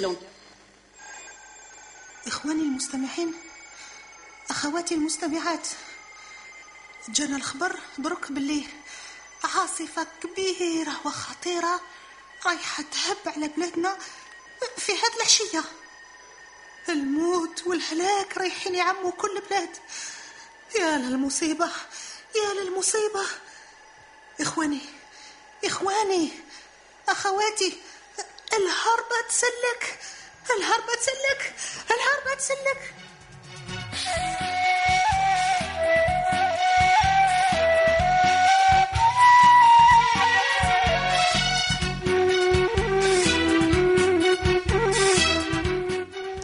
باطل إخواني المستمعين أخواتي المستمعات جانا الخبر درك باللي عاصفة كبيرة وخطيرة رايحة تهب على بلادنا في هاد العشية. الموت والهلاك رايحين يعموا كل بلاد. يا للمصيبة يا للمصيبة. إخواني إخواني أخواتي الهربة تسلك الهربة تسلك الهربة تسلك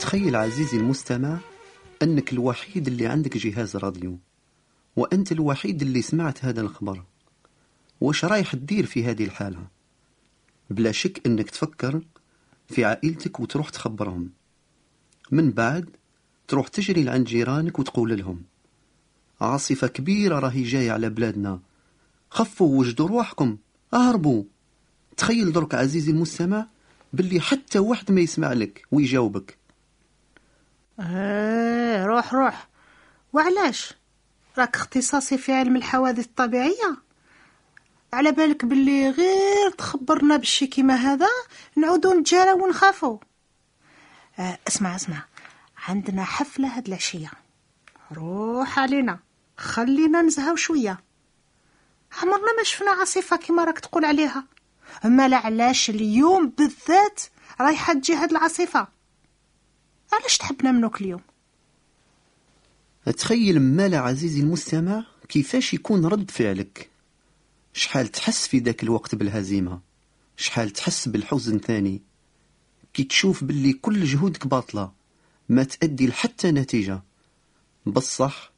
تخيل عزيزي المستمع أنك الوحيد اللي عندك جهاز راديو وأنت الوحيد اللي سمعت هذا الخبر. وش رايح تدير في هذه الحالة؟ بلا شك أنك تفكر في عائلتك وتروح تخبرهم. من بعد تروح تجري لعند جيرانك وتقول لهم عاصفة كبيرة راهي جاية على بلادنا. خفوا وجدوا روحكم أهربوا. تخيل درك عزيزي المستمع باللي حتى واحد ما يسمع لك ويجاوبك. آه روح روح. وعلاش؟ راك اختصاصي في علم الحوادث الطبيعية؟ على بالك باللي غير تخبرنا بالشي كيما هذا نعودو نتجارى ونخافو. آه اسمع اسمع. عندنا حفلة هاد العشية. روح علينا. خلينا نزهاو شوية. عمرنا ما شفنا عاصفة كيما راك تقول عليها. أما لا علاش اليوم بالذات رايحة تجي هاد العاصفة؟ علاش تحبنا منوك اليوم؟ تخيل مالا عزيزي المستمع كيفاش يكون رد فعلك. شحال تحس في ذاك الوقت بالهزيمة؟ شحال تحس بالحزن ثاني؟ كي تشوف باللي كل جهودك باطلة ما تأدي لحتى نتيجة. بصح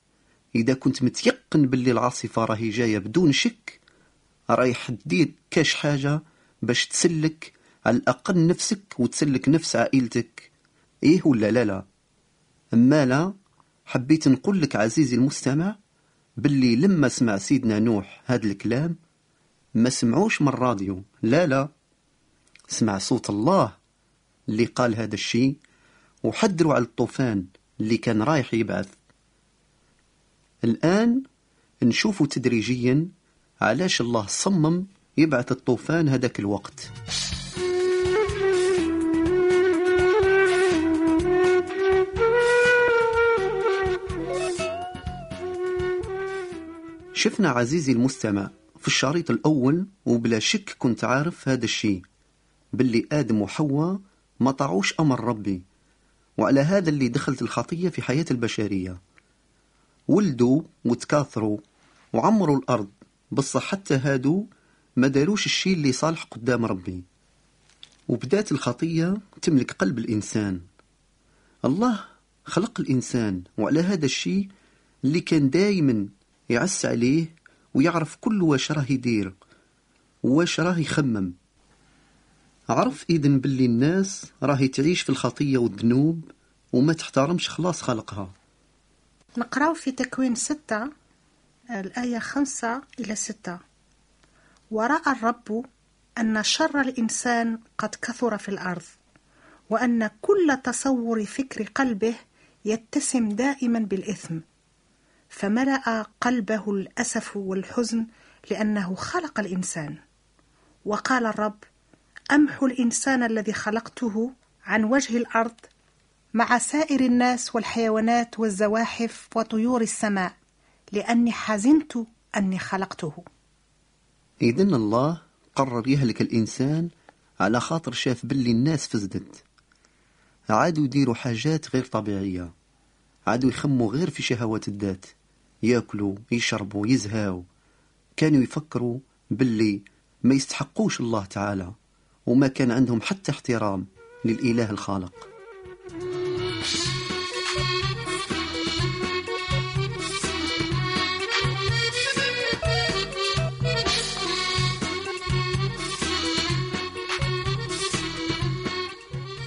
إذا كنت متيقن باللي العاصفة راهي جاية بدون شك رايح تدير كاش حاجة باش تسلك على الأقل نفسك وتسلك نفس عائلتك. إيه ولا لا لا؟ أما لا حبيت نقول لك عزيزي المستمع باللي لما سمع سيدنا نوح هذا الكلام ما سمعوش من الراديو. لا لا. سمع صوت الله اللي قال هذا الشيء وحذروا على الطوفان اللي كان رايح يبعث. الآن نشوف تدريجيا علاش الله صمم يبعث الطوفان هذاك الوقت. شفنا عزيزي المستمع في الشريط الأول وبلا شك كنت عارف هذا الشيء. باللي آدم وحواء ما طاعوش أمر ربي. وعلى هذا اللي دخلت الخطية في حياة البشرية. ولدوا وتكاثروا وعمروا الأرض. بصح حتى هادو ما داروش الشيء اللي صالح قدام ربي. وبدات الخطية تملك قلب الإنسان. الله خلق الإنسان وعلى هذا الشيء اللي كان دايما يعس عليه ويعرف كل واش راه يدير واش راه يخمم. عرف إذن باللي الناس راهي تعيش في الخطية والذنوب وما تحترمش خلاص خلقها. نقراو في تكوين ستة الآية خمسة إلى ستة. ورأى الرب أن شر الإنسان قد كثر في الأرض وأن كل تصور فكر قلبه يتسم دائما بالإثم. فملأ قلبه الأسف والحزن لأنه خلق الإنسان. وقال الرب أمحو الإنسان الذي خلقته عن وجه الأرض مع سائر الناس والحيوانات والزواحف وطيور السماء لأني حزنت أني خلقته. إذن الله قرر يهلك الإنسان على خاطر شاف باللي الناس فزدت. عادوا يديروا حاجات غير طبيعية. عادوا يخموا غير في شهوات الذات. ياكلوا يشربوا يزهاو. كانوا يفكروا باللي ما يستحقوش الله تعالى وما كان عندهم حتى احترام للإله الخالق.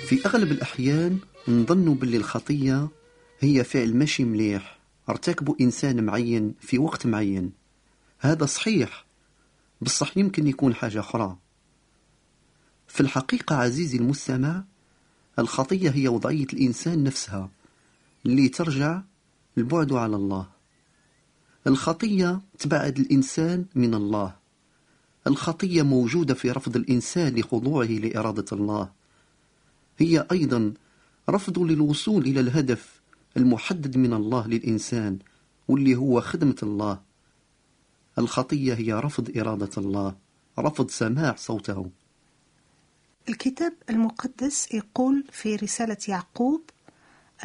في أغلب الأحيان نظن باللي الخطية هي فعل ماشي مليح. ارتكبه إنسان معين في وقت معين. هذا صحيح بصح يمكن يكون حاجة أخرى. في الحقيقة عزيزي المستمع الخطية هي وضعية الإنسان نفسها اللي ترجع البعد على الله. الخطية تبعد الإنسان من الله. الخطية موجودة في رفض الإنسان لخضوعه لإرادة الله. هي أيضا رفض للوصول إلى الهدف المحدد من الله للإنسان واللي هو خدمة الله. الخطية هي رفض إرادة الله رفض سماع صوته. الكتاب المقدس يقول في رسالة يعقوب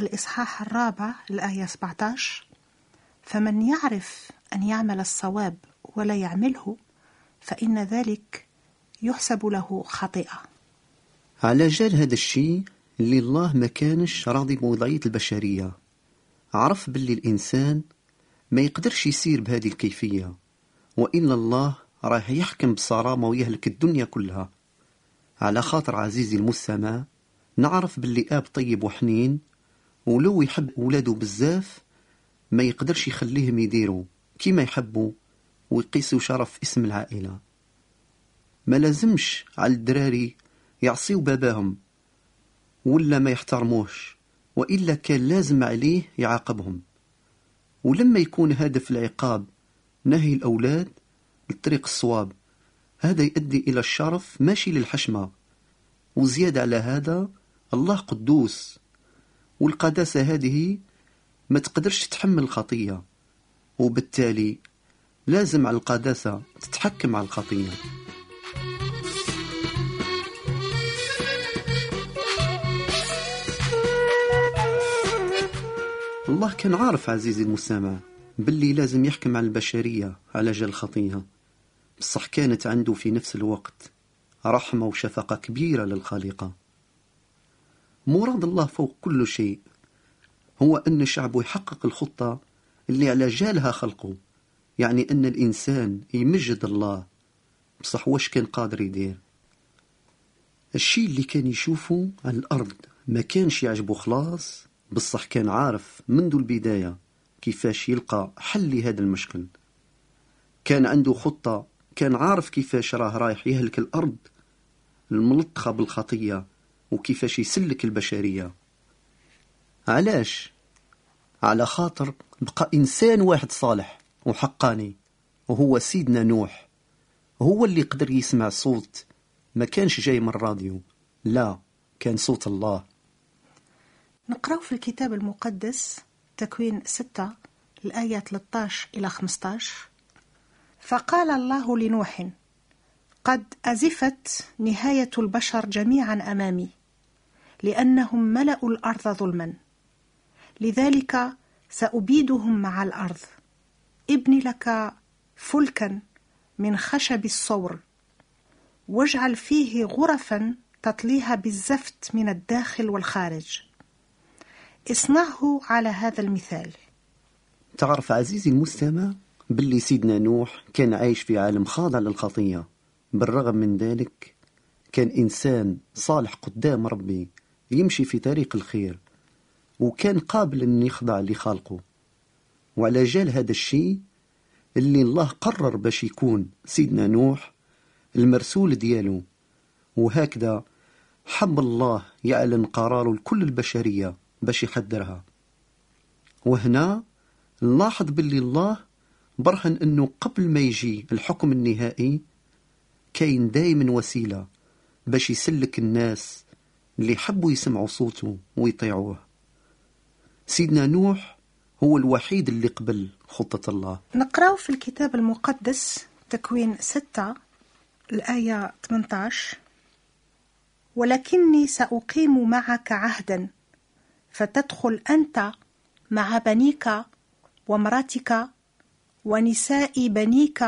الإصحاح الرابع الآية 17 فمن يعرف أن يعمل الصواب ولا يعمله فإن ذلك يحسب له خطيئة. على جال هذا الشيء اللي الله ما كانش راضي بوضعية البشرية. عرف باللي الإنسان ما يقدرش يسير بهذه الكيفية وإلا الله راح يحكم بصرامة ويهلك الدنيا كلها. على خاطر عزيزي المستمع نعرف باللي آب طيب وحنين ولو يحب ولاده بزاف ما يقدرش يخليهم يديروا كيما يحبوا ويقيسوا شرف اسم العائلة. ما لازمش على الدراري يعصيوا باباهم ولا ما يحترموش. وإلا كان لازم عليه يعاقبهم. ولما يكون هدف العقاب نهي الأولاد للطريق الصواب هذا يؤدي إلى الشرف ماشي للحشمة. وزيادة على هذا الله قدوس والقداسة هذه ما تقدرش تتحمل الخطية. وبالتالي لازم على القداسة تتحكم على الخطية. الله كان عارف عزيزي المستمع باللي لازم يحكم على البشرية على جال الخطية بصح كانت عنده في نفس الوقت رحمة وشفقة كبيرة للخالقة مراد الله فوق كل شيء هو أن شعبه يحقق الخطة اللي على جالها خلقه. يعني أن الإنسان يمجد الله. بصح واش كان قادر يدير؟ الشيء اللي كان يشوفه على الأرض ما كانش يعجبه خلاص. بصح كان عارف منذ البداية كيفاش يلقى حل لهذا المشكل. كان عنده خطة كان عارف كيفاش راه رايح يهلك الأرض الملطخة بالخطية وكيفاش يسلك البشرية. علاش؟ على خاطر بقى إنسان واحد صالح وحقاني وهو سيدنا نوح. هو اللي قدر يسمع صوت. ما كانش جاي من الراديو. لا كان صوت الله. نقرأ في الكتاب المقدس تكوين ستة الآية 13 إلى 15 فقال الله لنوح قد أزفت نهاية البشر جميعا أمامي لأنهم ملأوا الأرض ظلما. لذلك سأبيدهم مع الأرض. ابن لك فلكا من خشب الصور. واجعل فيه غرفا تطليها بالزفت من الداخل والخارج. اصنعه على هذا المثال. تعرف عزيزي المستمع باللي سيدنا نوح كان عايش في عالم خاضع للخطية. بالرغم من ذلك كان إنسان صالح قدام ربي يمشي في طريق الخير وكان قابل أن يخضع لخالقه وعلى جال هذا الشيء اللي الله قرر باش يكون سيدنا نوح المرسول ديالو. وهكذا حب الله يعلن قراره لكل البشرية. باش يحذرها. وهنا نلاحظ باللي الله برهن إنه قبل ما يجي الحكم النهائي كاين دايما وسيلة باش يسلك الناس اللي حبوا يسمعوا صوته ويطيعوه. سيدنا نوح هو الوحيد اللي قبل خطة الله. نقرأ في الكتاب المقدس تكوين ستة الآية 18 ولكني سأقيم معك عهدا فتدخل أنت مع بنيك وامرأتك ونساء بنيك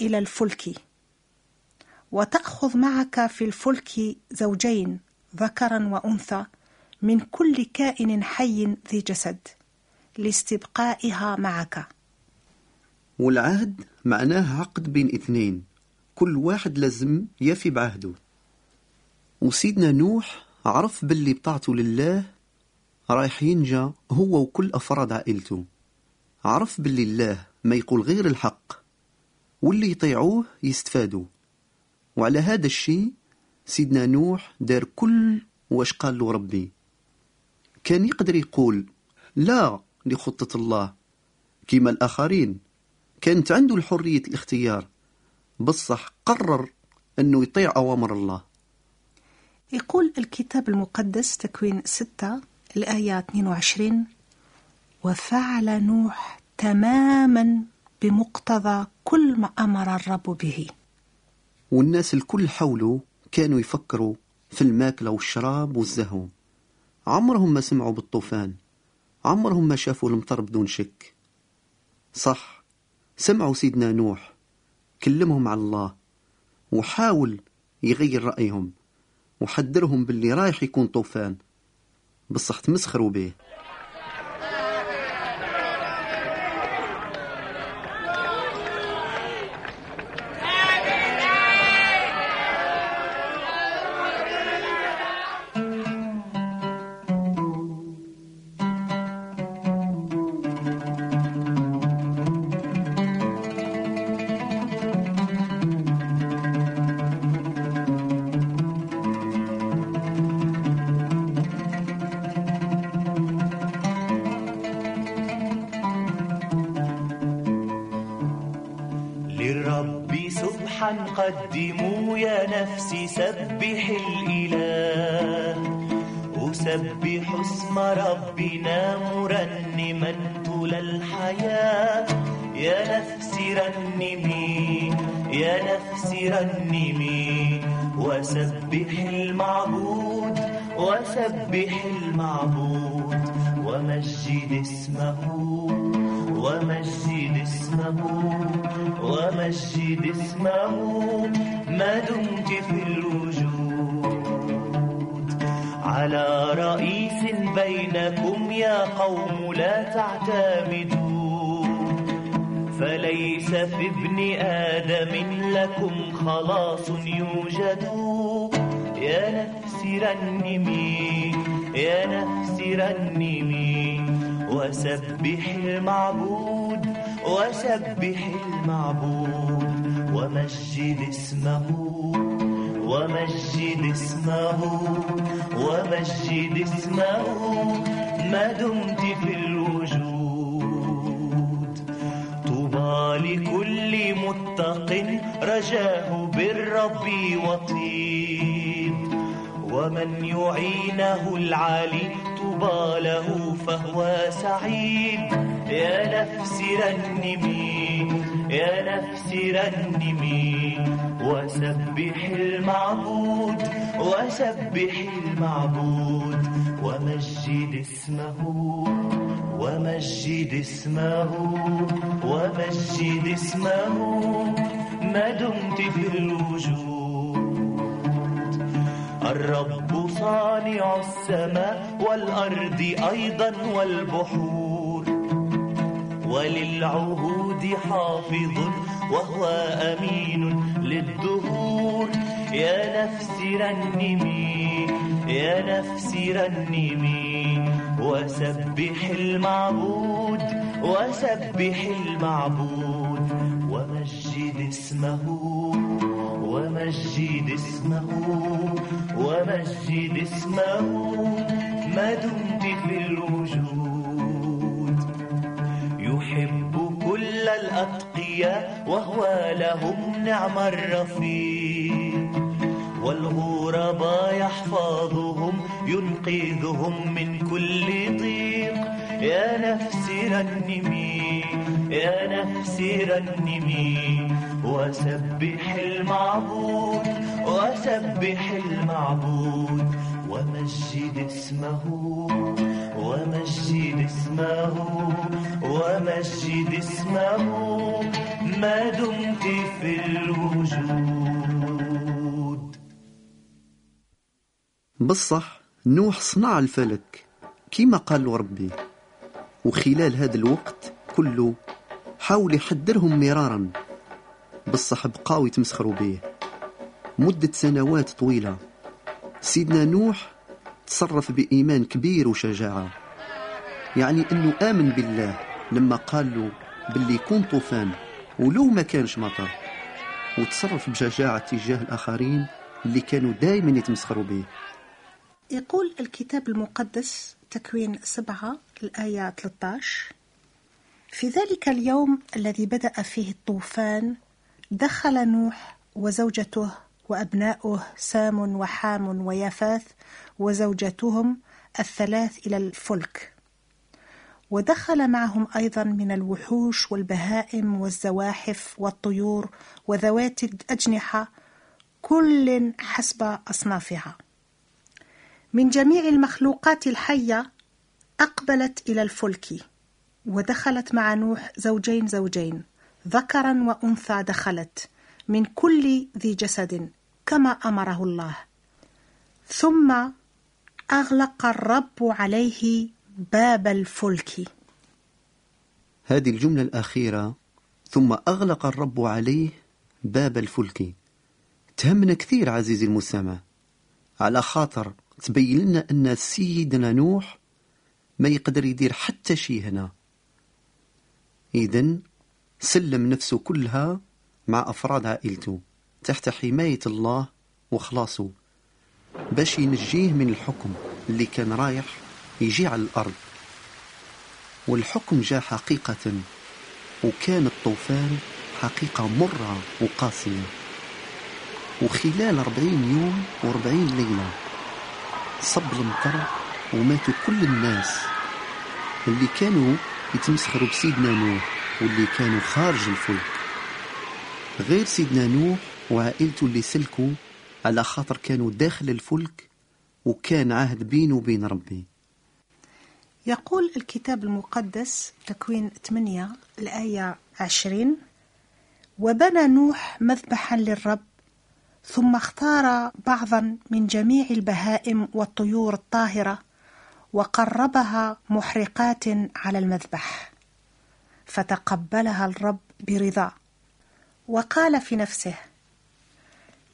إلى الفلك. وتأخذ معك في الفلك زوجين ذكرا وأنثى من كل كائن حي ذي جسد لاستبقائها معك. والعهد معناه عقد بين اثنين. كل واحد لازم يفي بعهده. وسيدنا نوح عرف باللي بطاعته لله رايح ينجى هو وكل أفراد عائلته. عرف باللي الله ما يقول غير الحق. واللي يطيعوه يستفادوا. وعلى هذا الشيء سيدنا نوح دار كل واش قال له ربي. كان يقدر يقول لا لخطة الله كما الآخرين. كانت عنده الحرية الاختيار. بصح قرر أنه يطيع أوامر الله. يقول الكتاب المقدس تكوين 6 الآية 22 وفعل نوح تماما بمقتضى كل ما أمر الرب به. والناس الكل حوله كانوا يفكروا في الماكلة والشراب والزهو. عمرهم ما سمعوا بالطوفان. عمرهم ما شافوا المطر بدون شك. صح سمعوا سيدنا نوح. كلمهم على الله. وحاول يغير رأيهم. وحذرهم باللي رايح يكون طوفان. بصح تمسخروا به. للرب سبحا قدموا يا نفسي سبح الإله. أسبح اسم ربنا مرنما طول الحياة. يا نفسي رنمي يا نفسي رنمي وسبح المعبود وسبح المعبود. ومجد اسمه ومجد اسمه ومجد اسمه ما دمت في الوجود. على رئيس بينكم يا قوم لا تعتمدوا. فليس في ابن آدم لكم خلاص يوجد. يا نفسي رنمي يا نفسي رنمي وسبح المعبود وسبح المعبود ومجد اسمه ومجد اسمه ومجد اسمه ما دمت في الوجود. طوبى لكل متق رجاه بالرب وطيب ومن يعينه العالي له فهو سعيد. يا نفسي رنمي يا نفسي رنمي وسبح المعبود وسبح المعبود ومجد اسمه ومجد اسمه ومجد اسمه. ما دمت في الوجود. الرب صانع السماء والأرض أيضا والبحور. وللعهود حافظ وهو أمين للدهور. يا نفسي رنمي يا نفسي رنمي وسبح المعبود وسبح المعبود. ومجد اسمه ومجد اسمه ومجد اسمه ما دمت في الوجود. يحب كل الأتقياء وهو لهم نعم الرفيق. والغرباء يحفظهم ينقذهم من كل ضيق. يا نفسي رنمي يا نفسي رنمي. وسبح المعبود وسبح المعبود ومجد اسمه ومجد اسمه ومجد اسمه ما دمت في الوجود. بصح نوح صنع الفلك كيما قال ربي. وخلال هذا الوقت كله حاول يحذرهم مرارا. بصح بقاو يتمسخروا به مدة سنوات طويلة. سيدنا نوح تصرف بإيمان كبير وشجاعة. يعني أنه آمن بالله لما قال له باللي يكون طوفان ولو ما كانش مطر. وتصرف بشجاعة تجاه الآخرين اللي كانوا دايما يتمسخروا به يقول الكتاب المقدس تكوين سبعة الآية 13 في ذلك اليوم الذي بدأ فيه الطوفان دخل نوح وزوجته وأبناؤه سام وحام ويافاث وزوجتهم الثلاث إلى الفلك. ودخل معهم أيضا من الوحوش والبهائم والزواحف والطيور وذوات الأجنحة كل حسب أصنافها. من جميع المخلوقات الحية أقبلت إلى الفلك ودخلت مع نوح زوجين زوجين. ذكرا وأنثى دخلت من كل ذي جسد كما أمره الله. ثم أغلق الرب عليه باب الفلك. هذه الجملة الأخيرة. ثم أغلق الرب عليه باب الفلك. تهمنا كثير عزيزي المستمع. على خاطر تبين لنا أن سيدنا نوح ما يقدر يدير حتى شي هنا. إذن سلم نفسه كلها مع أفراد عائلته تحت حماية الله وخلاصه باش ينجيه من الحكم اللي كان رايح يجي على الأرض. والحكم جاء حقيقة وكان الطوفان حقيقة مرة وقاسية. وخلال أربعين يوم وأربعين ليلة صب المطر وماتوا كل الناس اللي كانوا يتمسخروا بسيدنا نوح. واللي كانوا خارج الفلك. غير سيدنا نوح وعائلته اللي سلكوا على خاطر كانوا داخل الفلك وكان عهد بينه وبين ربي. يقول الكتاب المقدس تكوين 8 الآية 20 وبنى نوح مذبحا للرب ثم اختار بعضا من جميع البهائم والطيور الطاهرة وقربها محرقات على المذبح. فتقبلها الرب برضا. وقال في نفسه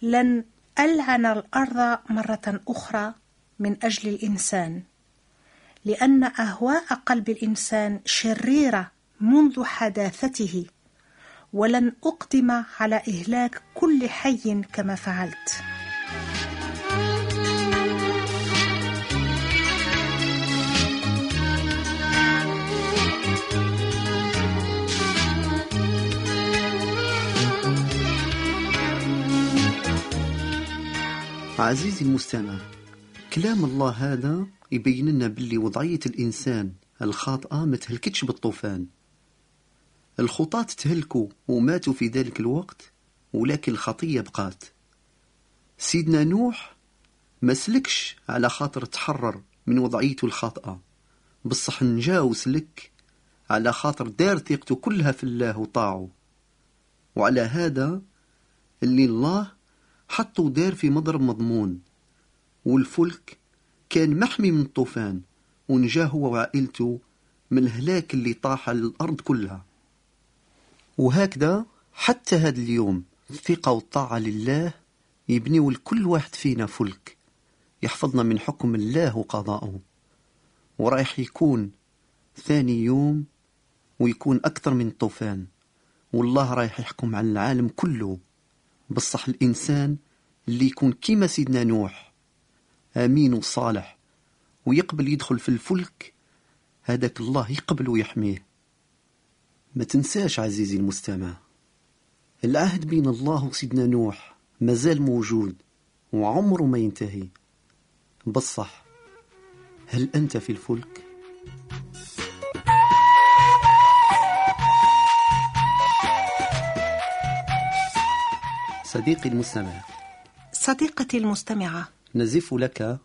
لن ألعن الأرض مرة أخرى من أجل الإنسان لأن أهواء قلب الإنسان شريرة منذ حداثته ولن أقدم على إهلاك كل حي كما فعلت. عزيزي المستمع كلام الله هذا يبين لنا باللي وضعية الإنسان الخاطئة ما تهلكتش بالطوفان. الخطاة تهلكوا وماتوا في ذلك الوقت ولكن الخطية بقات. سيدنا نوح ما سلكش على خاطر تحرر من وضعيته الخاطئة. بصح نجا وسلك على خاطر دار ثقته كلها في الله وطاعه. وعلى هذا اللي الله حطه دار في مضرب مضمون والفلك كان محمي من الطوفان ونجاه هو وعائلته من الهلاك اللي طاح على الأرض كلها. وهكذا حتى هذا اليوم الثقة والطاعة لله يبنيوا لكل واحد فينا فلك يحفظنا من حكم الله وقضاءه ورايح يكون ثاني يوم ويكون أكثر من الطوفان والله رايح يحكم على العالم كله. بصح الإنسان اللي يكون كيما سيدنا نوح أمين وصالح ويقبل يدخل في الفلك هذاك الله يقبل ويحميه ما تنساش عزيزي المستمع العهد بين الله وسيدنا نوح مازال موجود وعمره ما ينتهي بصح هل أنت في الفلك؟ صديقي المستمع. صديقتي المستمعة. نزف لك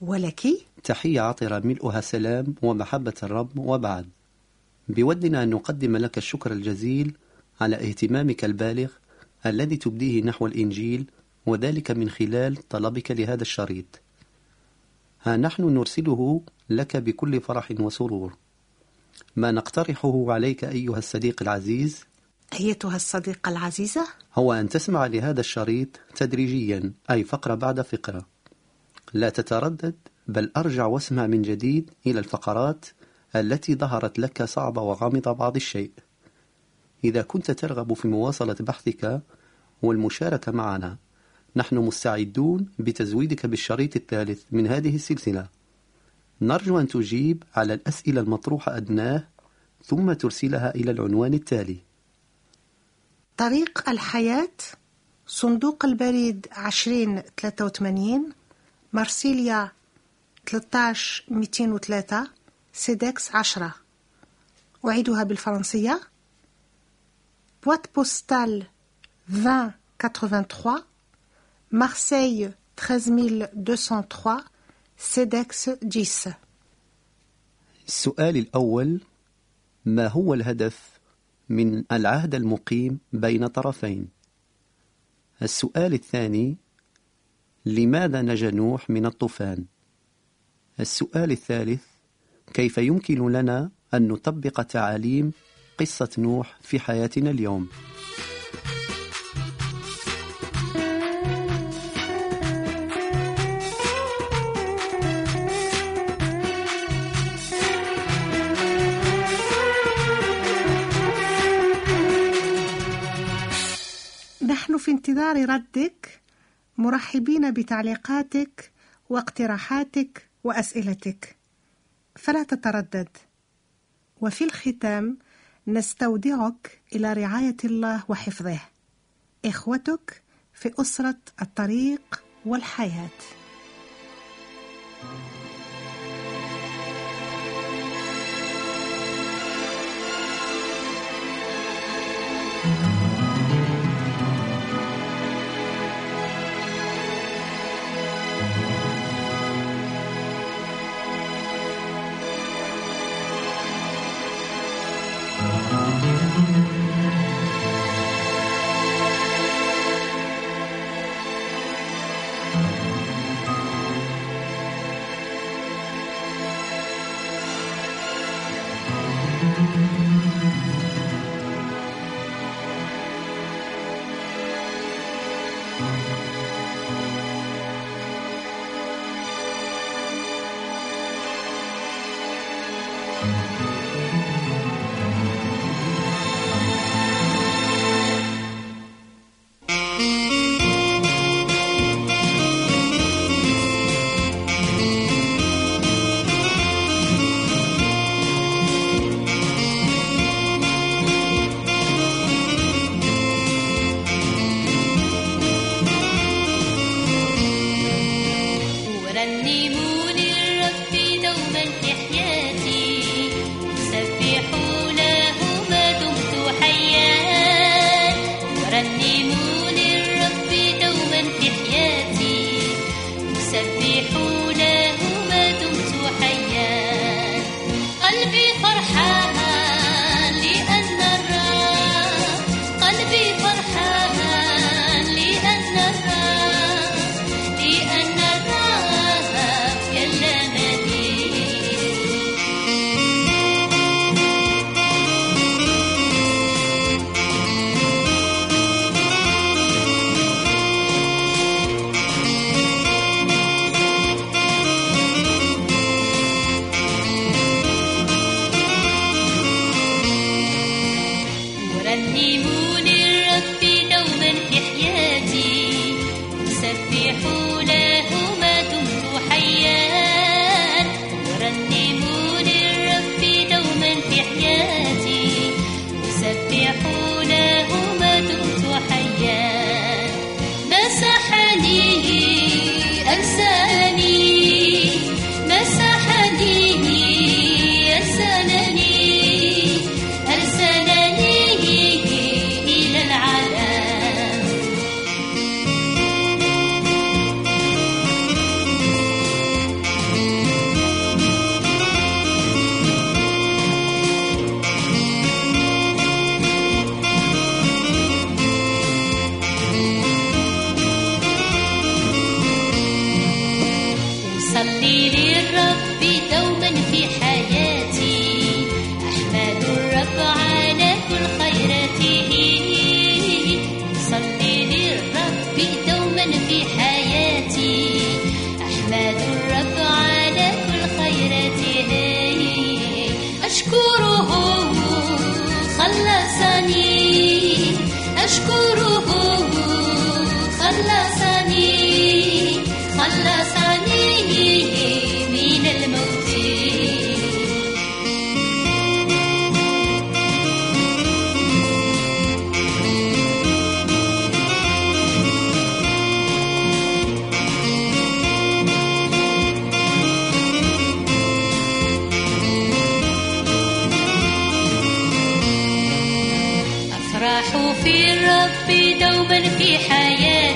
ولك تحية عطرة ملؤها سلام ومحبة الرب وبعد. بودنا أن نقدم لك الشكر الجزيل على اهتمامك البالغ الذي تبديه نحو الإنجيل وذلك من خلال طلبك لهذا الشريط. ها نحن نرسله لك بكل فرح وسرور. ما نقترحه عليك أيها الصديق العزيز أيتها الصديقة العزيزة؟ هو أن تسمع لهذا الشريط تدريجيا أي فقرة بعد فقرة. لا تتردد بل أرجع واسمع من جديد إلى الفقرات التي ظهرت لك صعبة وغامضة بعض الشيء. إذا كنت ترغب في مواصلة بحثك والمشاركة معنا نحن مستعدون بتزويدك بالشريط الثالث من هذه السلسلة. نرجو أن تجيب على الأسئلة المطروحة أدناه ثم ترسلها إلى العنوان التالي. طريق الحياة صندوق البريد 2083 مرسيليا 13203 Cedex 10 أعيدها بالفرنسية. Boîte postale 2083 مارسيل 13203 Cedex 10 السؤال الأول ما هو الهدف من العهد المقيم بين طرفين. السؤال الثاني لماذا نجا نوح من الطوفان؟ السؤال الثالث كيف يمكن لنا أن نطبق تعاليم قصة نوح في حياتنا اليوم؟ نحن في انتظار ردك مرحبين بتعليقاتك واقتراحاتك وأسئلتك. فلا تتردد. وفي الختام نستودعك إلى رعاية الله وحفظه. إخوتك في أسرة الطريق والحياة. ورنموا في الرب دوما في حياتي.